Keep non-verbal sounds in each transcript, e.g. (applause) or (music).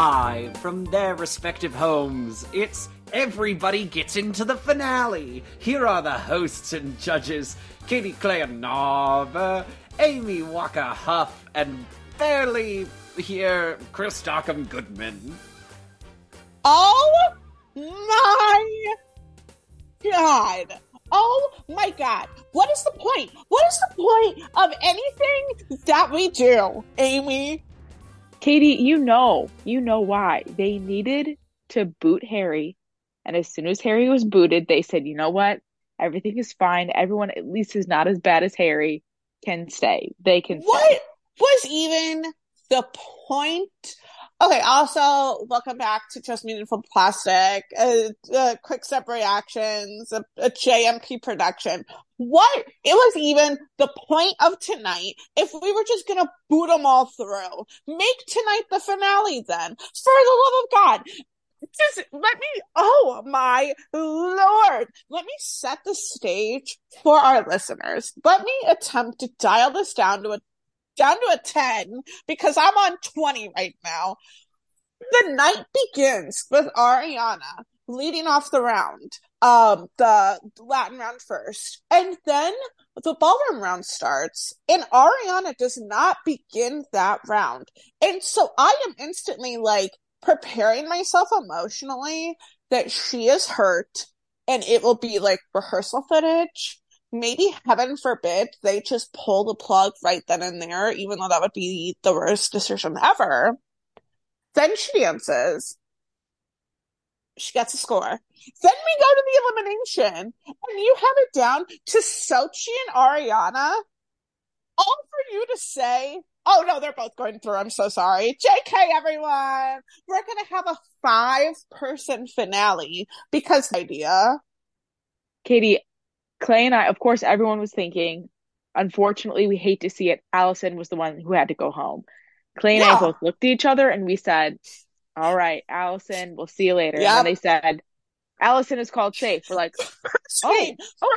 live from their respective homes. It's Everybody Gets Into the Finale. Here are the hosts and judges Katy Narva, Amy Walker Huff, and barely here, Chris Stockham Goodman. Oh my god! Oh my god! What is the point? What is the point of anything that we do, Amy? Katy, you know, you know why. They needed to boot Harry. And as soon as Harry was booted, they said, you know what? Everything is fine. Everyone, at least, is not as bad as Harry, can stay. They can What stay. was even the point? Okay, also, welcome back to Just Meaningful Plastic, uh, uh, Quick Step Reactions, a, a JMP production. What? It was even the point of tonight if we were just gonna boot them all through. Make tonight the finale then. For the love of God. Just let me, oh my lord. Let me set the stage for our listeners. Let me attempt to dial this down to a down to a 10 because I'm on 20 right now. The night begins with Ariana leading off the round, um, the Latin round first, and then the ballroom round starts, and Ariana does not begin that round. And so I am instantly like preparing myself emotionally that she is hurt and it will be like rehearsal footage maybe heaven forbid they just pull the plug right then and there, even though that would be the worst decision ever. Then she dances. She gets a score. Then we go to the elimination, and you have it down to Xochitl and Ariana. All for you to say, oh no, they're both going through. I'm so sorry. JK, everyone. We're going to have a five person finale because idea. Katy, Clay and I, of course, everyone was thinking, unfortunately, we hate to see it. Alyson was the one who had to go home. Clay and Yeah. I both looked at each other and we said, All right, Alyson, we'll see you later. Yep. And they said, Alyson is called safe. We're like, (laughs) Oh,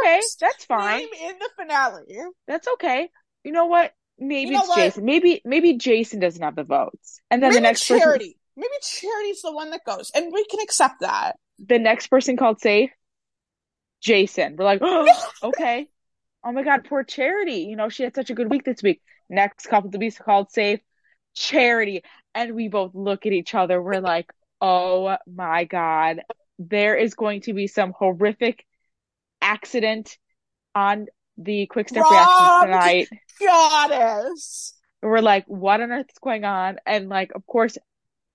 okay, that's fine. in the finale. That's okay. You know what? Maybe You know it's what? Jason. Maybe maybe Jason doesn't have the votes. And then Maybe the next person charity. Maybe charity's the one that goes, and we can accept that. the next person called safe, Jason. We're like, (gasps) oh, okay. Oh my God, poor Charity. You know, she had such a good week this week. Next couple to be called safe, Charity. And we both look at each other. We're like, oh my God, there is going to be some horrific accident on the quick step reaction tonight. Goddess. We're like, what on earth is going on? And like, of course,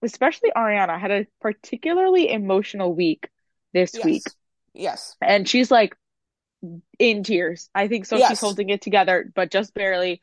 especially Ariana had a particularly emotional week this Yes. week. Yes. and she's like in tears. I think so. Yes. She's holding it together, but just barely.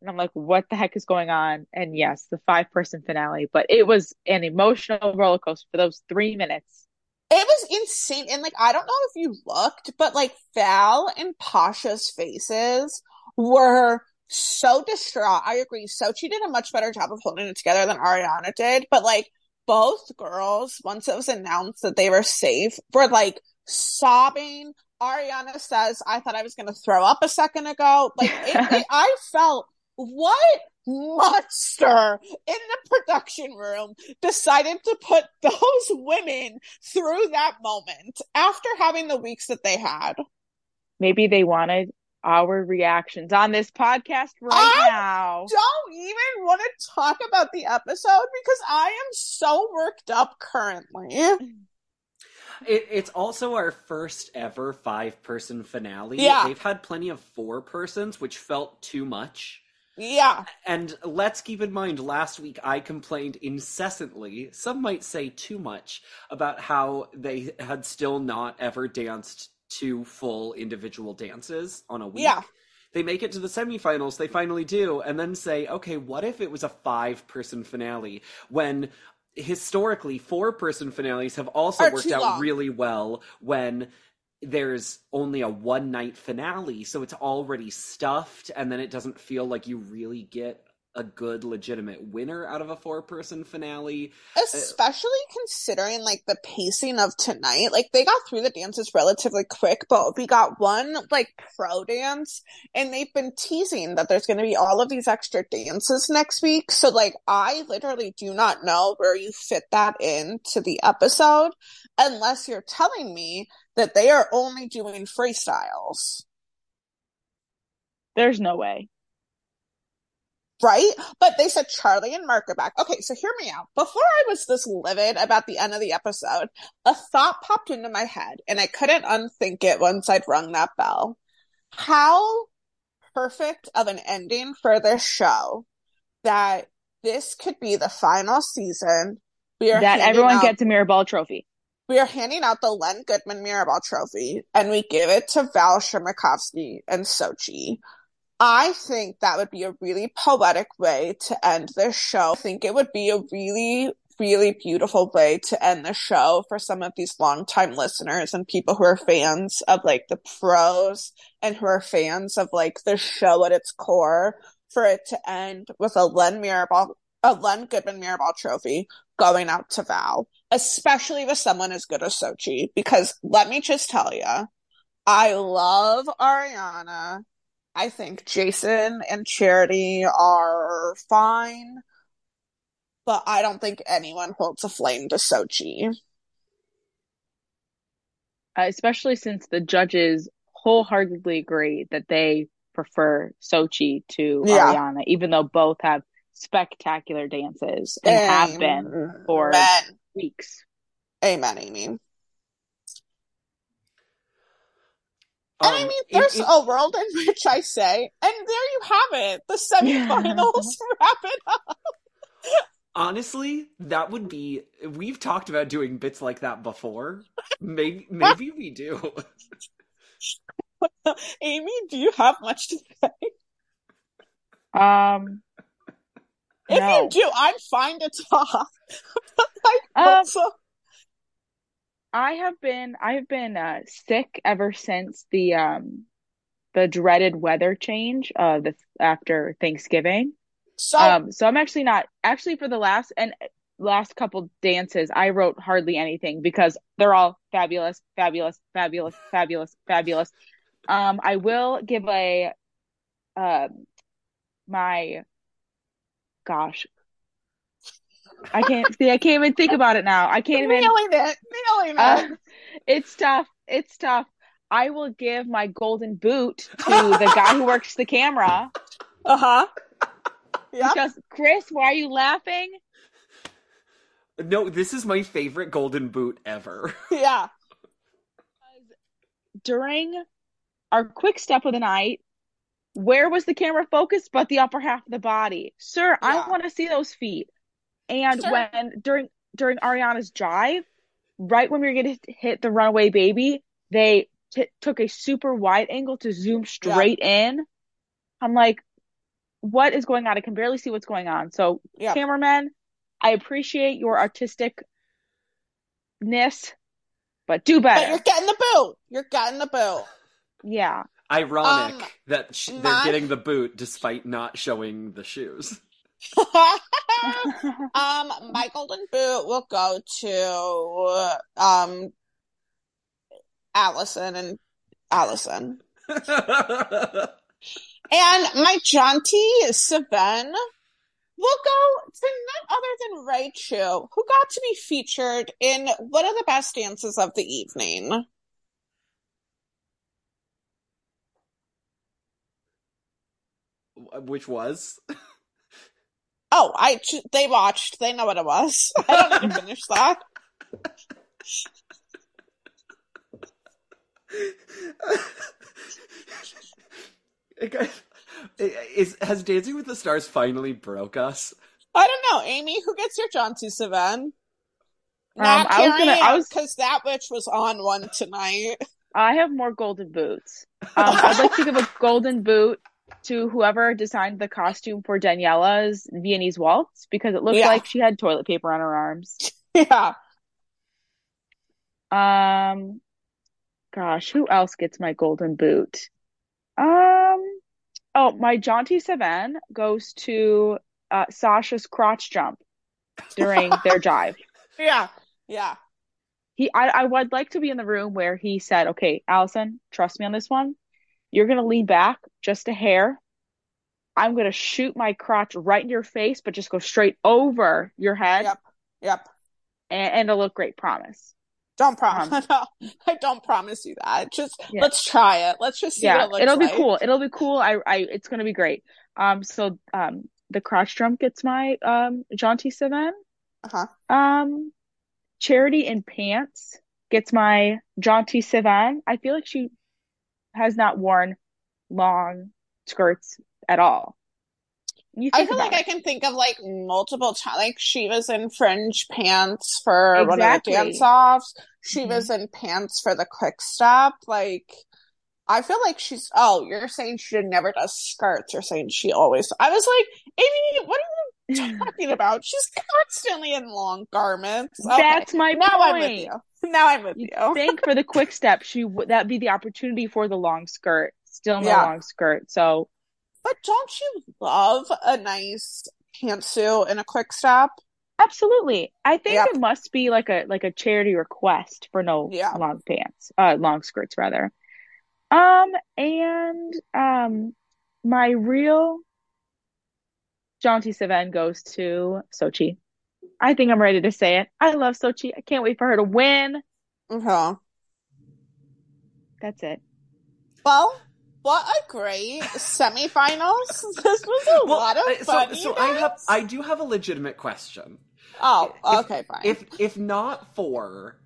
And I'm like, what the heck is going on? And yes, the five person finale, but it was an emotional roller coaster for those three minutes. It was insane. And like, I don't know if you looked, but like Val and Pasha's faces were so distraught. I agree. Xochitl did a much better job of holding it together than Ariana did, but like both girls, once it was announced that they were safe, were like sobbing. Ariana says, I thought I was going to throw up a second ago. Like, it, it, (laughs) I felt what monster in the production room decided to put (laughs) those women through that moment after having the weeks that they had. Maybe they wanted our reactions on this podcast right I now. Don't even want to talk about the episode because I am so worked up currently. It, it's also our first ever five person finale. Yeah. They've had plenty of four persons, which felt too much. Yeah. And let's keep in mind, last week I complained incessantly, some might say too much, about how they had still not ever danced two full individual dances on a week. Yeah. They make it to the semifinals, they finally do, and then say, okay, what if it was a five person finale? When historically, four person finales have also Are worked out long. really well when there's only a one night finale, so it's already stuffed, and then it doesn't feel like you really get a good legitimate winner out of a four person finale. Especially considering like the pacing of tonight. Like they got through the dances relatively quick, but we got one like pro dance and they've been teasing that there's going to be all of these extra dances next week. So like I literally do not know where you fit that into the episode unless you're telling me that they are only doing freestyles. There's no way. Right? But they said Charli and Mark are back. Okay, so hear me out. Before I was this livid about the end of the episode, a thought popped into my head and I couldn't unthink it once I'd rung that bell. How perfect of an ending for this show that this could be the final season. We are that everyone out, gets a Mirrorball trophy. We are handing out the Len Goodman Mirrorball trophy and we give it to Val Chmerkovskiy and Xochitl. I think that would be a really poetic way to end this show. I think it would be a really, really beautiful way to end the show for some of these longtime listeners and people who are fans of like the pros and who are fans of like the show at its core for it to end with a Len Mirrorball, a Len Goodman Mirrorball trophy going out to Val, especially with someone as good as Xochitl. Because let me just tell you, I love Ariana. I think Jason and Charity are fine, but I don't think anyone holds a flame to Xochitl. Uh, especially since the judges wholeheartedly agree that they prefer Xochitl to yeah. Ariana, even though both have spectacular dances and have been for weeks. Amen, Amy. Um, and I mean, there's it, it, a world in which I say, and there you have it, the semifinals yeah. (laughs) wrap it up. Honestly, that would be. We've talked about doing bits like that before. Maybe, (laughs) maybe we do. (laughs) Amy, do you have much to say? Um, if no. you do, I'm fine to talk. like, um, also, I have been I have been uh, sick ever since the um the dreaded weather change uh the after Thanksgiving. So um so I'm actually not actually for the last and last couple dances I wrote hardly anything because they're all fabulous, fabulous, fabulous, fabulous, fabulous. Um I will give a uh my gosh I can't see. I can't even think about it now. I can't (laughs) even. Nailing it. Nailing it. Uh, it's tough. It's tough. I will give my golden boot to the guy who works the camera. (laughs) Uh huh. Yeah. Because Chris, why are you laughing? No, this is my favorite golden boot ever. (laughs) Yeah. During our quick step of the night, where was the camera focused but the upper half of the body? Sir, yeah. I want to see those feet. And sure. when during during Ariana's drive, right when we were going to hit the runaway baby, they t- took a super wide angle to zoom straight yeah. in. I'm like, what is going on? I can barely see what's going on. So, yeah. cameraman, I appreciate your artisticness, but do better. But you're getting the boot. You're getting the boot. Yeah. Ironic um, that sh- my... they're getting the boot despite not showing the shoes. (laughs) (laughs) um, my golden boot will go to um Alyson and Alyson. and my jaunty Seven will go to none other than Raichu, who got to be featured in one of the best dances of the evening. Which was? (laughs) Oh, I they watched. They know what it was. (laughs) I don't need to finish that. (laughs) is has Dancing with the Stars finally broke us? I don't know, Amy. Who gets your John C. Savan? Um, I was gonna. I was because that witch was on one tonight. I have more golden boots. Um, I'd like to give a golden boot to whoever designed the costume for Daniella's Viennese waltz because it looked yeah. like she had toilet paper on her arms. (laughs) Yeah. Um gosh, who else gets my golden boot? Um oh, my jaunty Seven goes to uh, Sasha's crotch jump during (laughs) their jive. Yeah. Yeah. He, I, I would like to be in the room where he said, "Okay, Alyson, trust me on this one. You're gonna lean back just a hair. I'm gonna shoot my crotch right in your face, but just go straight over your head, Yep. Yep. and, and it'll look great. Promise." Don't promise. (laughs) no, I don't promise you that. Just Yeah. let's try it. Let's just see yeah, what it looks it'll like. be cool. It'll be cool. I, I, it's gonna be great. Um, so um, the crotch jump gets my um jaunty seven. Uh-huh. Um, Charity in pants gets my jaunty seven. I feel like she has not worn long skirts at all. I feel like about I can think of like multiple times. Like she was in fringe pants for one of the dance offs. She Mhm. was in pants for the quick step. Like I feel like she's. Oh, you're saying she never does skirts. You're saying she always. I was like, Amy, what are you (laughs) talking about? She's constantly in long garments. Okay. That's my now I'm with you. Now I'm with You you. (laughs) think for the quick step, she would that'd be the opportunity for the long skirt. Still no Yeah. long skirt. So But don't you love a nice pantsuit and a quick step? absolutely. I think Yep. it must be like a like a charity request for no Yeah. long pants. Uh long skirts rather. Um and um my real jaunty Seven goes to Xochitl. I think I'm ready to say it. I love Xochitl. I can't wait for her to win. Okay. That's it. Well, what a great semifinals. (laughs) This was a lot of I- so, fun. so I have. I do have a legitimate question. Oh, if- okay, fine. If if not for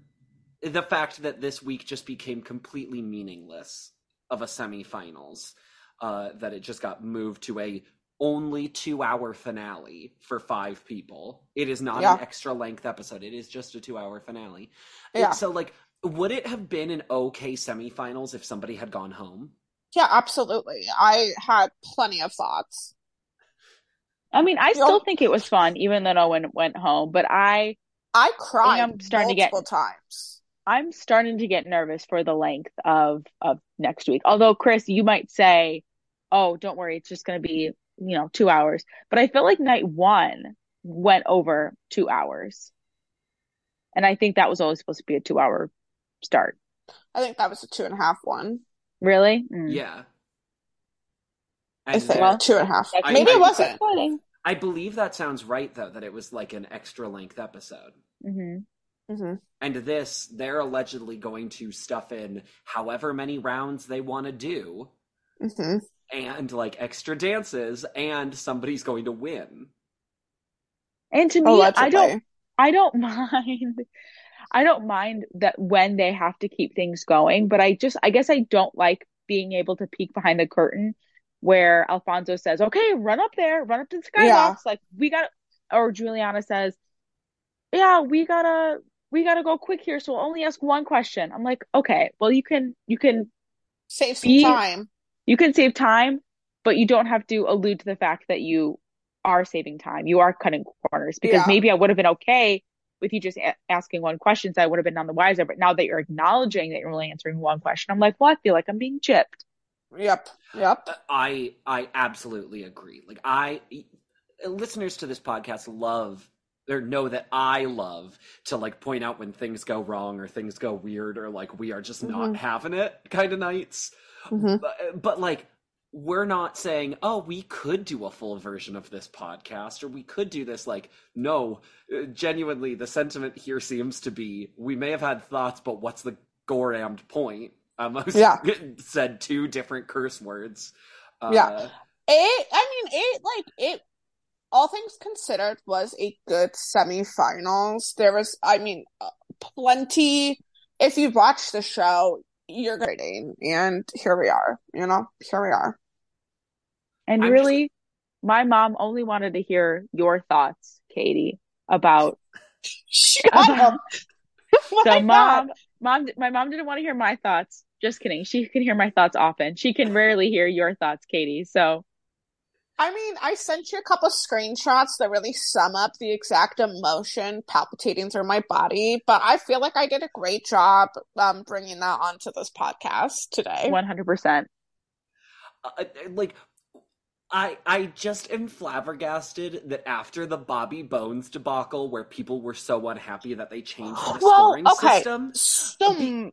the fact that this week just became completely meaningless of a semifinals, uh, that it just got moved to a only two hour finale for five people. It is not Yeah. an extra length episode. It is just a two hour finale. Yeah. So like would it have been an okay semifinals if somebody had gone home? yeah, absolutely. I had plenty of thoughts. I mean, I Yeah. still think it was fun, even though no one went home. But I, I cried I'm starting to get- multiple times. I'm starting to get nervous for the length of of next week. Although, Chris, you might say, "Oh, don't worry, it's just going to be, you know, two hours." But I felt like night one went over two hours, and I think that was always supposed to be a two hour start. I think that was a two and a half one. Really? Mm. Yeah. I think Well, two and a half. Next Maybe I- it wasn't. I believe that sounds right though, that it was like an extra length episode. hmm hmm And this, they're allegedly going to stuff in however many rounds they want to do, hmm and like extra dances, and somebody's going to win. And to oh, me, I don't. Allegedly. I don't (laughs) mind. I don't mind that when they have to keep things going, but I just, I guess I don't like being able to peek behind the curtain where Alfonso says, okay, run up there, run up to the skybox. Yeah. Like we got, or Julianne says, yeah, we gotta, we gotta go quick here. So we'll only ask one question. I'm like, okay, well, you can, you can, Save some Be- time. You can save time, but you don't have to allude to the fact that you are saving time. You are cutting corners because Yeah. maybe I would have been okay with you just a- asking one question, so I would have been none the wiser. But now that you're acknowledging that you're only answering one question, I'm like, well, I feel like I'm being chipped. Yep. Yep. Uh, I I absolutely agree. Like I, listeners to this podcast love or know that I love to like point out when things go wrong or things go weird or like we are just not Mhm. having it kind of nights. Hmm But, but like we're not saying, oh, we could do a full version of this podcast or we could do this. Like, no, uh, genuinely, the sentiment here seems to be we may have had thoughts, but what's the gorammed point? Almost (laughs) Yeah. (laughs) said two different curse words. Uh, Yeah. It, I mean, it, like, it, all things considered, was a good semifinals. There was, I mean, uh, plenty. If you've watched the show, you're getting, and here we are, you know, here we are. And I'm really, my mom only wanted to hear your thoughts, Katy, about Shut (laughs) about up. My (laughs) So God. mom, mom, my mom didn't want to hear my thoughts. Just kidding. She can hear my thoughts often. She can rarely hear your thoughts, Katy. So I mean, I sent you a couple screenshots that really sum up the exact emotion palpitating through my body, but I feel like I did a great job um, bringing that onto this podcast today. 100%. uh, like I I just am flabbergasted that after the Bobby Bones debacle, where people were so unhappy that they changed the Well, scoring okay. system. So m-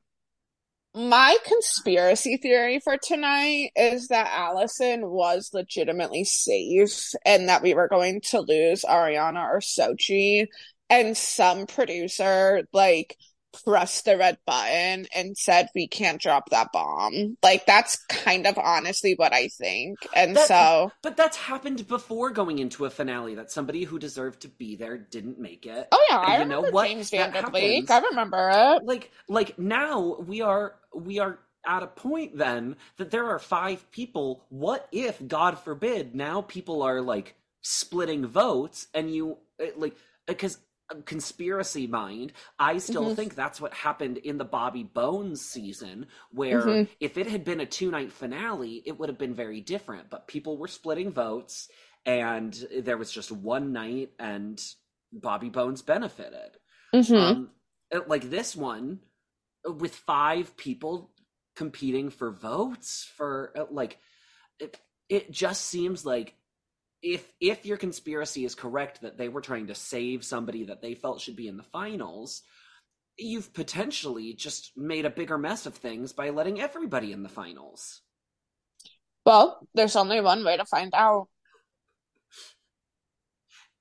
my conspiracy theory for tonight is that Alyson was legitimately safe and that we were going to lose Ariana or Xochitl and some producer like pressed the red button and said we can't drop that bomb. Like that's kind of honestly what I think. And That- so But that's happened before going into a finale that somebody who deserved to be there didn't make it. Oh yeah, And I you know remember what? James Van Der Beek. happens. I remember it. Like like now we are we are at a point then that there are five people. What if, God forbid, now people are like splitting votes and you uh, like because conspiracy mind i still Mhm. think that's what happened in the bobby bones season where Mhm. if it had been a two night finale it would have been very different but people were splitting votes and there was just one night and bobby bones benefited Mhm. um, uh, like this one uh, with five people competing for votes for uh, like it, it just seems like if if your conspiracy is correct that they were trying to save somebody that they felt should be in the finals you've potentially just made a bigger mess of things by letting everybody in the finals Well, there's only one way to find out.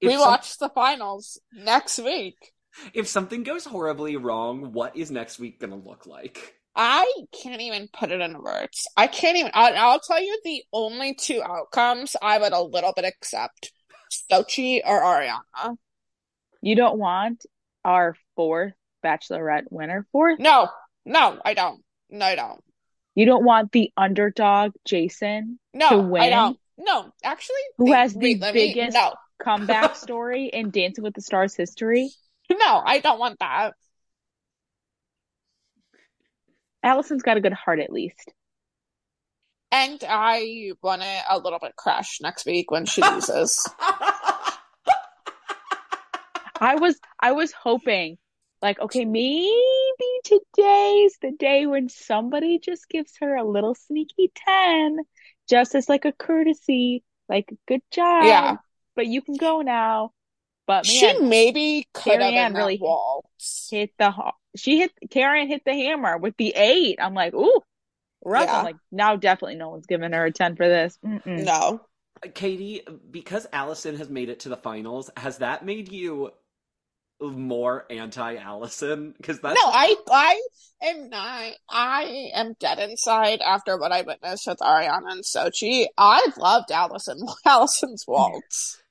if, we some- watch the finals next week. if something goes horribly wrong what is next week gonna look like I can't even put it into words. I can't even. I'll, I'll tell you the only two outcomes I would a little bit accept: Xochitl or Ariana. You don't want our fourth Bachelorette winner. Fourth? No, no, I don't. No, I don't. You don't want the underdog Jason No, To I win? don't. No, actually, Who wait, has the wait, let me- biggest- No, comeback (laughs) story in Dancing with the Stars history. no, I don't want that. Alyson's got a good heart at least. And I want it a little bit crash next week when she loses. (laughs) I was I was hoping like okay maybe today's the day when somebody just gives her a little sneaky 10 just as like a courtesy like good job Yeah. but you can go now but she maybe could Carrie Ann really- waltz. hit the she hit Carrie Ann hit the hammer with the 8 I'm like ooh rough Yeah. I'm like now definitely no one's giving her a 10 for this Mm-mm. No. Katy, because Alyson has made it to the finals, has that made you more anti Alyson? Because that's No, I I am not. I am dead inside after what I witnessed with Ariana and Xochitl. I loved Alyson (laughs) Allison's waltz.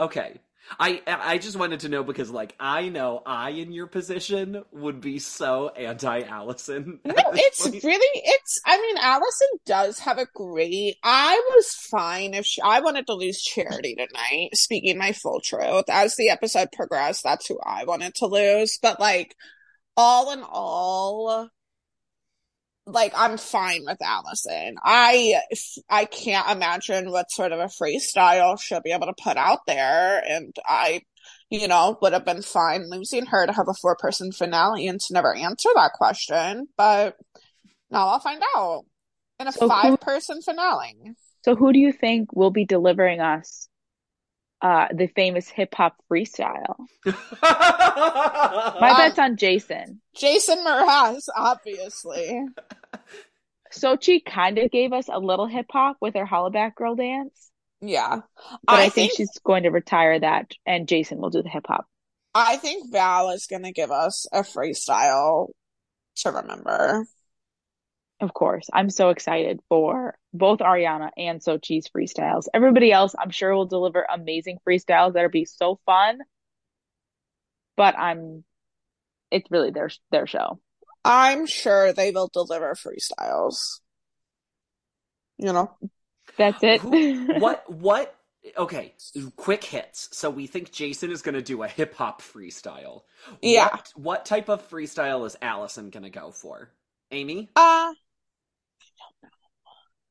okay. I I just wanted to know because like I know I in your position would be so anti Alyson. No, it's really it's. I mean, Alyson does have a great. I was fine if she, I wanted to lose Charity tonight. Speaking my full truth, as the episode progressed, that's who I wanted to lose. But like, all in all, like I'm fine with Alyson. I I can't imagine what sort of a freestyle she'll be able to put out there, and I. You know, would have been fine losing her to have a four person finale and to never answer that question. But now I'll find out in a So five person finale. so who do you think will be delivering us uh the famous hip hop freestyle (laughs) my Um, bet's on Jason Jason Mraz, obviously. Xochitl kind of gave us a little hip hop with her hollaback girl dance, Yeah. but I, I think, think she's going to retire that, and Jason will do the hip hop. I think Val is gonna give us a freestyle to remember. Of course, I'm so excited for both Ariana and Xochitl's freestyles. Everybody else, I'm sure, will deliver amazing freestyles that'll be so fun. But I'm, it's really their their show. I'm sure they will deliver freestyles. You know? That's it. Who- (laughs) what what okay quick hits so we think jason is going to do a hip-hop freestyle Yeah. what, what type of freestyle is allison going to go for amy Uh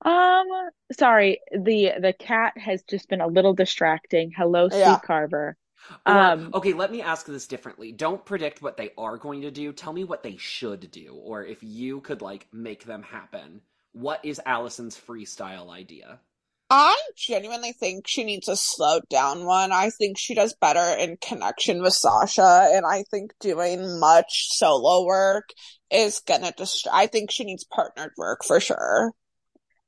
Um, sorry, the the cat has just been a little distracting. Hello, Yeah. Carver. Or- Um, okay let me ask this differently don't predict what they are going to do tell me what they should do or if you could like make them happen what is allison's freestyle idea I genuinely think she needs a slowed down one. I think she does better in connection with Sasha, and I think doing much solo work is gonna destroy. I think she needs partnered work for sure.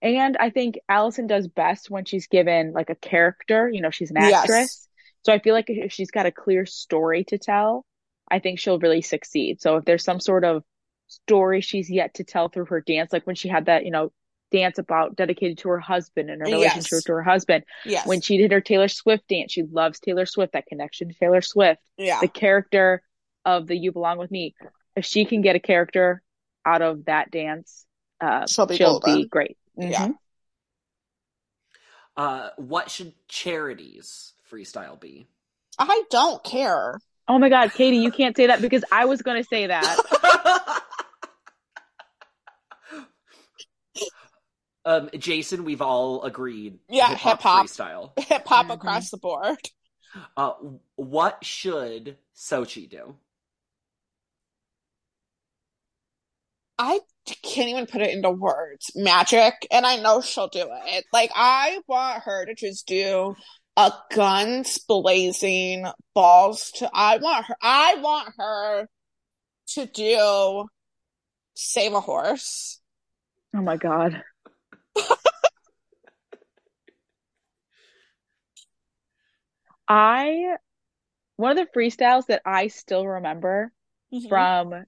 And I think Alyson does best when she's given like a character. You know, she's an Yes. actress. So I feel like if she's got a clear story to tell, I think she'll really succeed. So if there's some sort of story she's yet to tell through her dance, like when she had that, you know, dance about dedicated to her husband and her Yes. relationship to her husband, Yes. when she did her Taylor Swift dance, she loves Taylor Swift, that connection to Taylor Swift, yeah. the character of the You Belong With Me. If she can get a character out of that dance, uh, She'll be she'll be great. Yeah. Mhm. Uh, what should charities freestyle be? I don't care. Oh my God, Katy, you can't say that because I was going to say that. (laughs) um, Jason, we've all agreed. Yeah, hip-hop hip-hop. freestyle. Hip hop Mhm. across the board. Uh, what should Xochitl do? I can't even put it into words. Magic, and I know she'll do it. Like I want her to just do a guns blazing, balls to. I want her. I want her to do save a horse. Oh my God. (laughs) I, one of the freestyles that I still remember Mm-hmm. from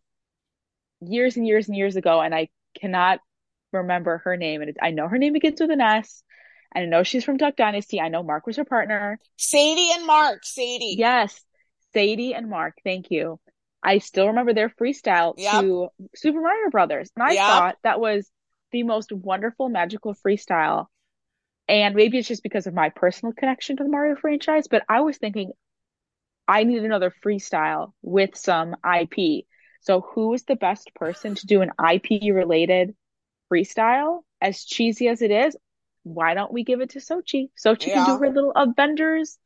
years and years and years ago, and I cannot remember her name. And I know her name begins with an S, and I know she's from Duck Dynasty. I know Mark was her partner. Sadie and Mark. Sadie. Yes, Sadie and Mark. Thank you. I still remember their freestyle Yep. to Super Mario Brothers, and I Yep. thought that was the most wonderful, magical freestyle. And maybe it's just because of my personal connection to the Mario franchise, but I was thinking I need another freestyle with some IP. So who is the best person to do an IP related freestyle? As cheesy as it is, why don't we give it to Xochitl? Xochitl can do her little Avengers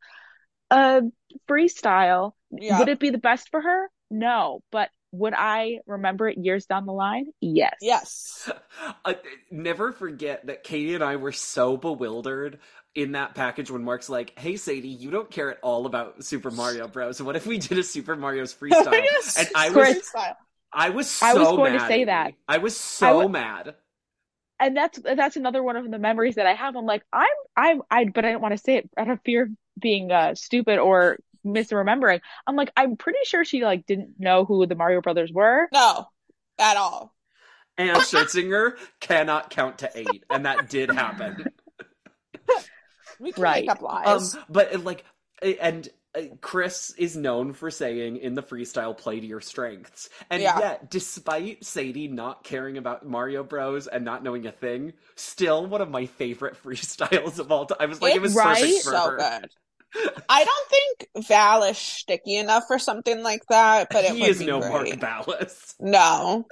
uh freestyle. Yeah. Would it be the best for her? No, but would I remember it years down the line? Yes. Yes. (laughs) Uh, never forget that Katy and I were so bewildered in that package when Mark's like, "Hey Sadie, you don't care at all about Super Mario Bros. What if we did a Super Mario's (laughs) freestyle?" Yes. And I was, I was so I was going to say that. I was so w- mad. and that's that's another one of the memories that I have. I'm like, I'm I'm I but I didn't want to say it out of fear of being uh stupid or misremembering. I'm like, I'm pretty sure she like didn't know who the Mario Brothers were. No. At all. And Scherzinger (laughs) cannot count to eight, and that did happen. (laughs) We can Right. make up Um, lies. but uh, like, and uh, Chris is known for saying in the freestyle, "Play to your strengths," and Yeah. yet, despite Sadie not caring about Mario Bros and not knowing a thing, still one of my favorite (laughs) freestyles of all time. I was like, it, It was right? perfect for so her. good. I don't think Val is sticky enough for something like that, but it he would is be no great. Mark Ballas. No.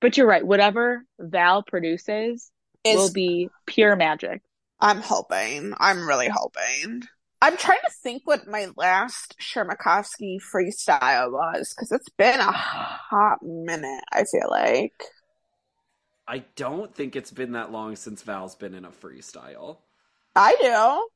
But you're right. Whatever Val produces will be pure magic. I'm hoping. I'm really hoping. I'm trying to think what my last Chmerkovskiy freestyle was because it's been a hot minute. I feel like I don't think it's been that long since Val's been in a freestyle. I do.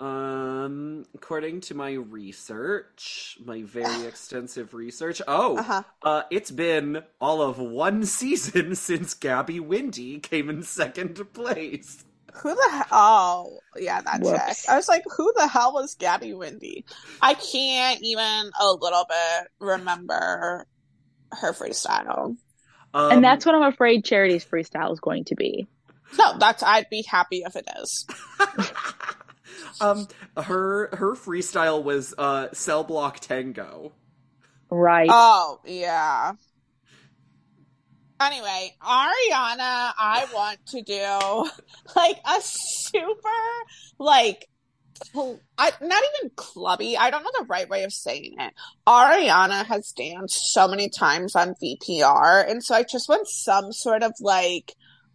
Um, according to my research, my very (sighs) extensive research, oh, Uh-huh. uh, it's been all of one (laughs) season since Gabby Windey came in second place. Who the hell? Oh, yeah, that Whoops. check. I was like, who the hell was Gabby Windey? I can't even a little bit remember her freestyle. Um, and that's what I'm afraid Charity's freestyle is going to be. No, that's I'd be happy if it is. (laughs) um, her her freestyle was uh Cell Block Tango. Right. Oh, yeah. Anyway, Ariana, I want to do (laughs) like a super, like, I, not even clubby. I don't know the right way of saying it. Ariana has danced so many times on VPR, and so I just want some sort of like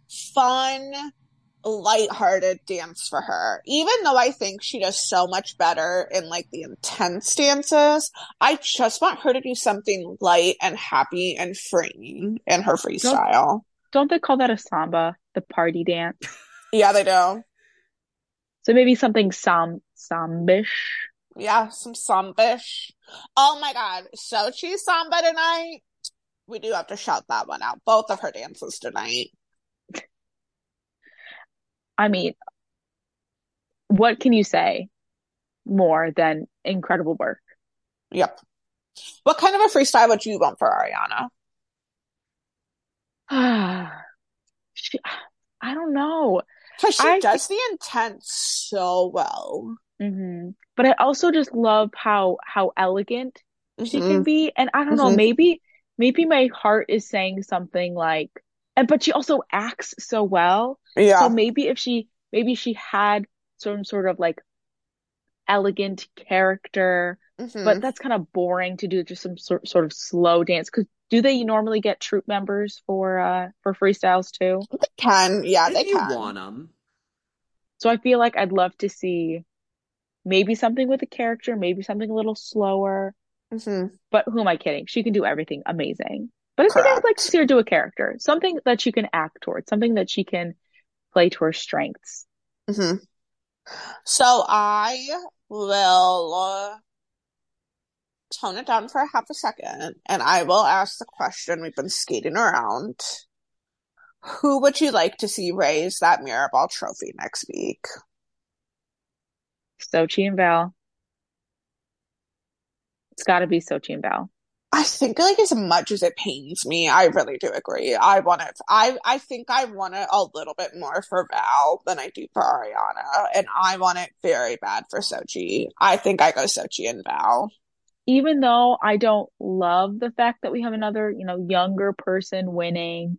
fun, lighthearted dance for her. Even though I think she does so much better in like the intense dances, I just want her to do something light and happy and freeing in her freestyle. don't they call that a samba, the party dance? Yeah, they do. So maybe something sam sambish. Yeah, some sambish. Oh my god, Xochitl samba tonight. We do have to shout that one out. Both of her dances tonight. I mean, what can you say more than incredible work? Yep. What kind of a freestyle would you want for Ariana? (sighs) she, I don't know. Because she I- does the intent so well. hmm But I also just love how how elegant she Mhm. can be, and I don't know, Mhm. maybe maybe my heart is saying something like, and but she also acts so well. Yeah. So maybe if she maybe she had some sort of like elegant character, Mhm. but that's kind of boring to do just some sort sort of slow dance. Because do they normally get troop members for uh for freestyles too? they can. Yeah, they if you can. want them. So I feel like I'd love to see maybe something with a character, maybe something a little slower. hmm But who am I kidding? She can do everything amazing. But I think I'd like to see her do a character, something that she can act towards, something that she can play to her strengths. hmm So I will uh, tone it down for a half a second and I will ask the question we've been skating around. Who would you like to see raise that Mirrorball trophy next week? Xochitl and Val. It's got to be Xochitl and Val. I think like as much as it pains me, I really do agree. I want it. I I think I want it a little bit more for Val than I do for Ariana, and I want it very bad for Xochitl. I think I go Xochitl and Val. Even though I don't love the fact that we have another, you know, younger person winning,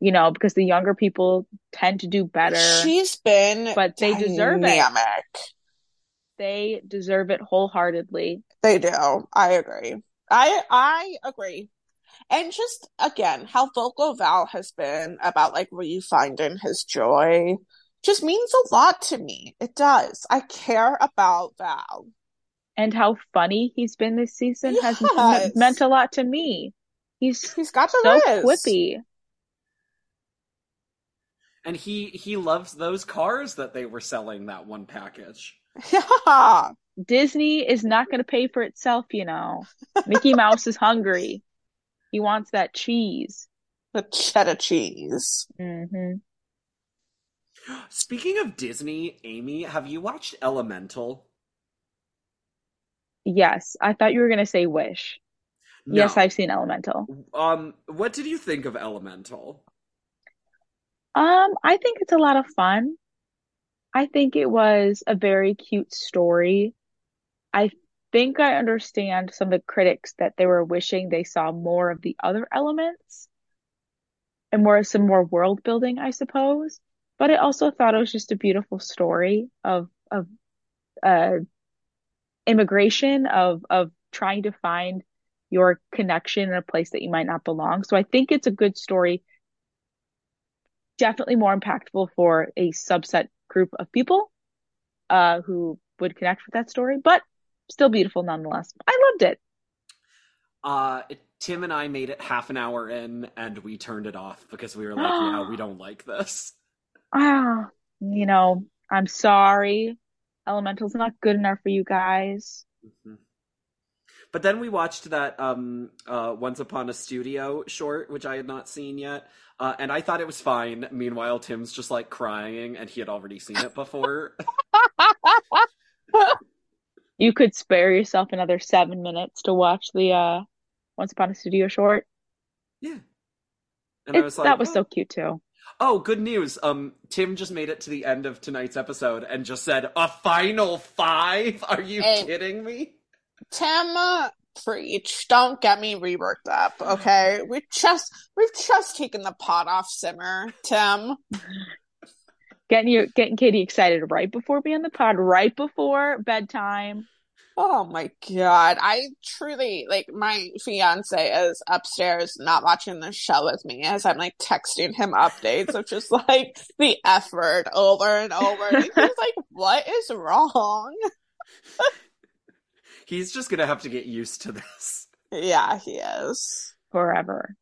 you know, because the younger people tend to do better. She's been But they deserve it. They deserve it wholeheartedly. They do. I agree. I I agree. And just again, how vocal Val has been about like refinding his joy just means a lot to me. It does. I care about Val. And how funny he's been this season has m- meant a lot to me. He's He's got the so riz. quippy. And he he loves those cars that they were selling that one package. (laughs) Yeah. Disney is not going to pay for itself, you know. Mickey Mouse is hungry. He wants that cheese. The cheddar cheese. hmm Speaking of Disney, Amy, have you watched Elemental? Yes, I thought you were going to say Wish. Yes, I've seen Elemental. Um, what did you think of Elemental? Um, I think it's a lot of fun. I think it was a very cute story. I think I understand some of the critics that they were wishing they saw more of the other elements and more some more world building, I suppose. But I also thought it was just a beautiful story of of uh immigration, of of trying to find your connection in a place that you might not belong. So I think it's a good story definitely more impactful for a subset group of people uh, who would connect with that story, but still beautiful nonetheless. I loved it. Uh, Tim and I made it half an hour in, and we turned it off because we were like, "Yeah, we don't (gasps) like this." Ah, you know, I'm sorry. Elemental's not good enough for you guys. Mhm. But then we watched that um, uh, Once Upon a Studio short, which I had not seen yet, uh, and I thought it was fine. Meanwhile, Tim's just like crying, and he had already seen it before. (laughs) You could spare yourself another seven minutes to watch the uh, Once Upon a Studio short. yeah, and I was like, that was "Oh." so cute too. Oh, good news. Um, Tim just made it to the end of tonight's episode and just said, a final five? (laughs) Are you Hey. kidding me? Tim, uh, preach. Don't get me reworked up, okay? We just we've just taken the pot off simmer, Tim. (laughs) Getting you, getting Katy excited right before being on the pod, right before bedtime. Oh my god. I truly like my fiance is upstairs not watching the show with me as I'm like texting him updates of just like the F word over and over. And he's like, (laughs) what is wrong? (laughs) He's just gonna have to get used to this. Yeah, he is. forever.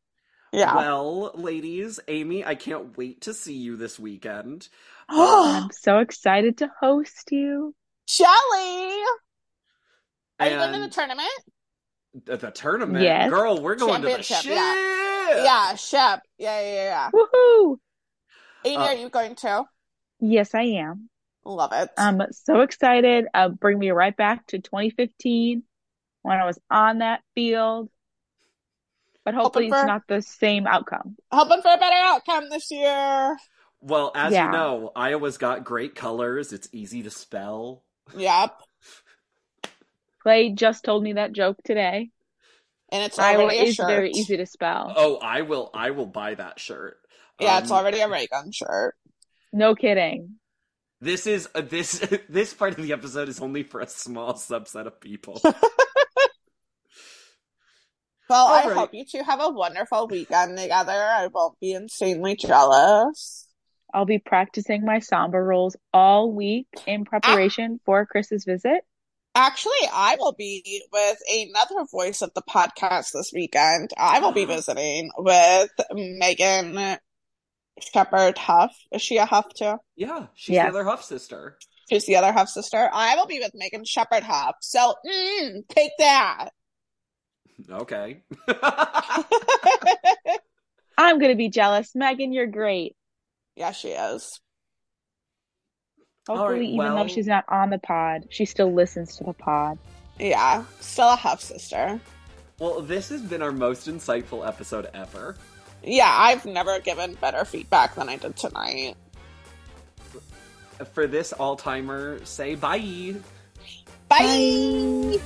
Yeah. Well, ladies, Amy, I can't wait to see you this weekend. I'm so excited to host you. Jelly! Are you going to the tournament? the, the tournament, Yes. girl, we're going to the Championship, ship. Yeah, Shep. Yeah, yeah, yeah. Woohoo! Amy, Uh, are you going to? Yes, I am. Love it. I'm so excited. Uh, bring me right back to 2015 when I was on that field. But hopefully Hoping it's for- not the same outcome. Hoping for a better outcome this year. Well, as Yeah. you know, Iowa's got great colors. It's easy to spell. Yep. (laughs) Clay just told me that joke today. And it's Iowa already a is shirt. very easy to spell. Oh, I will. I will buy that shirt. Yeah, it's Um, already a Raygun shirt. No kidding. This is uh, this (laughs) this part of the episode is only for a small subset of people. (laughs) Well, All I right. hope you two have a wonderful weekend together. I won't be insanely jealous. I'll be practicing my samba rolls all week in preparation for Chris's visit. Actually, I will be with another voice of the podcast this weekend. I will be (gasps) visiting with Megan Shepherd Huff. Is she a Huff too? yeah, she's Yes. the other Huff sister. She's the other Huff sister. I will be with Megan Shepherd Huff. So, mm, take that. Okay. (laughs) (laughs) I'm going to be jealous. Megan, you're great. Yeah, she is. Hopefully, right, even well- though she's not on the pod, she still listens to the pod. Yeah, still a Huff sister. well, this has been our most insightful episode ever. Yeah, I've never given better feedback than I did tonight. For this all timer, say bye. Bye.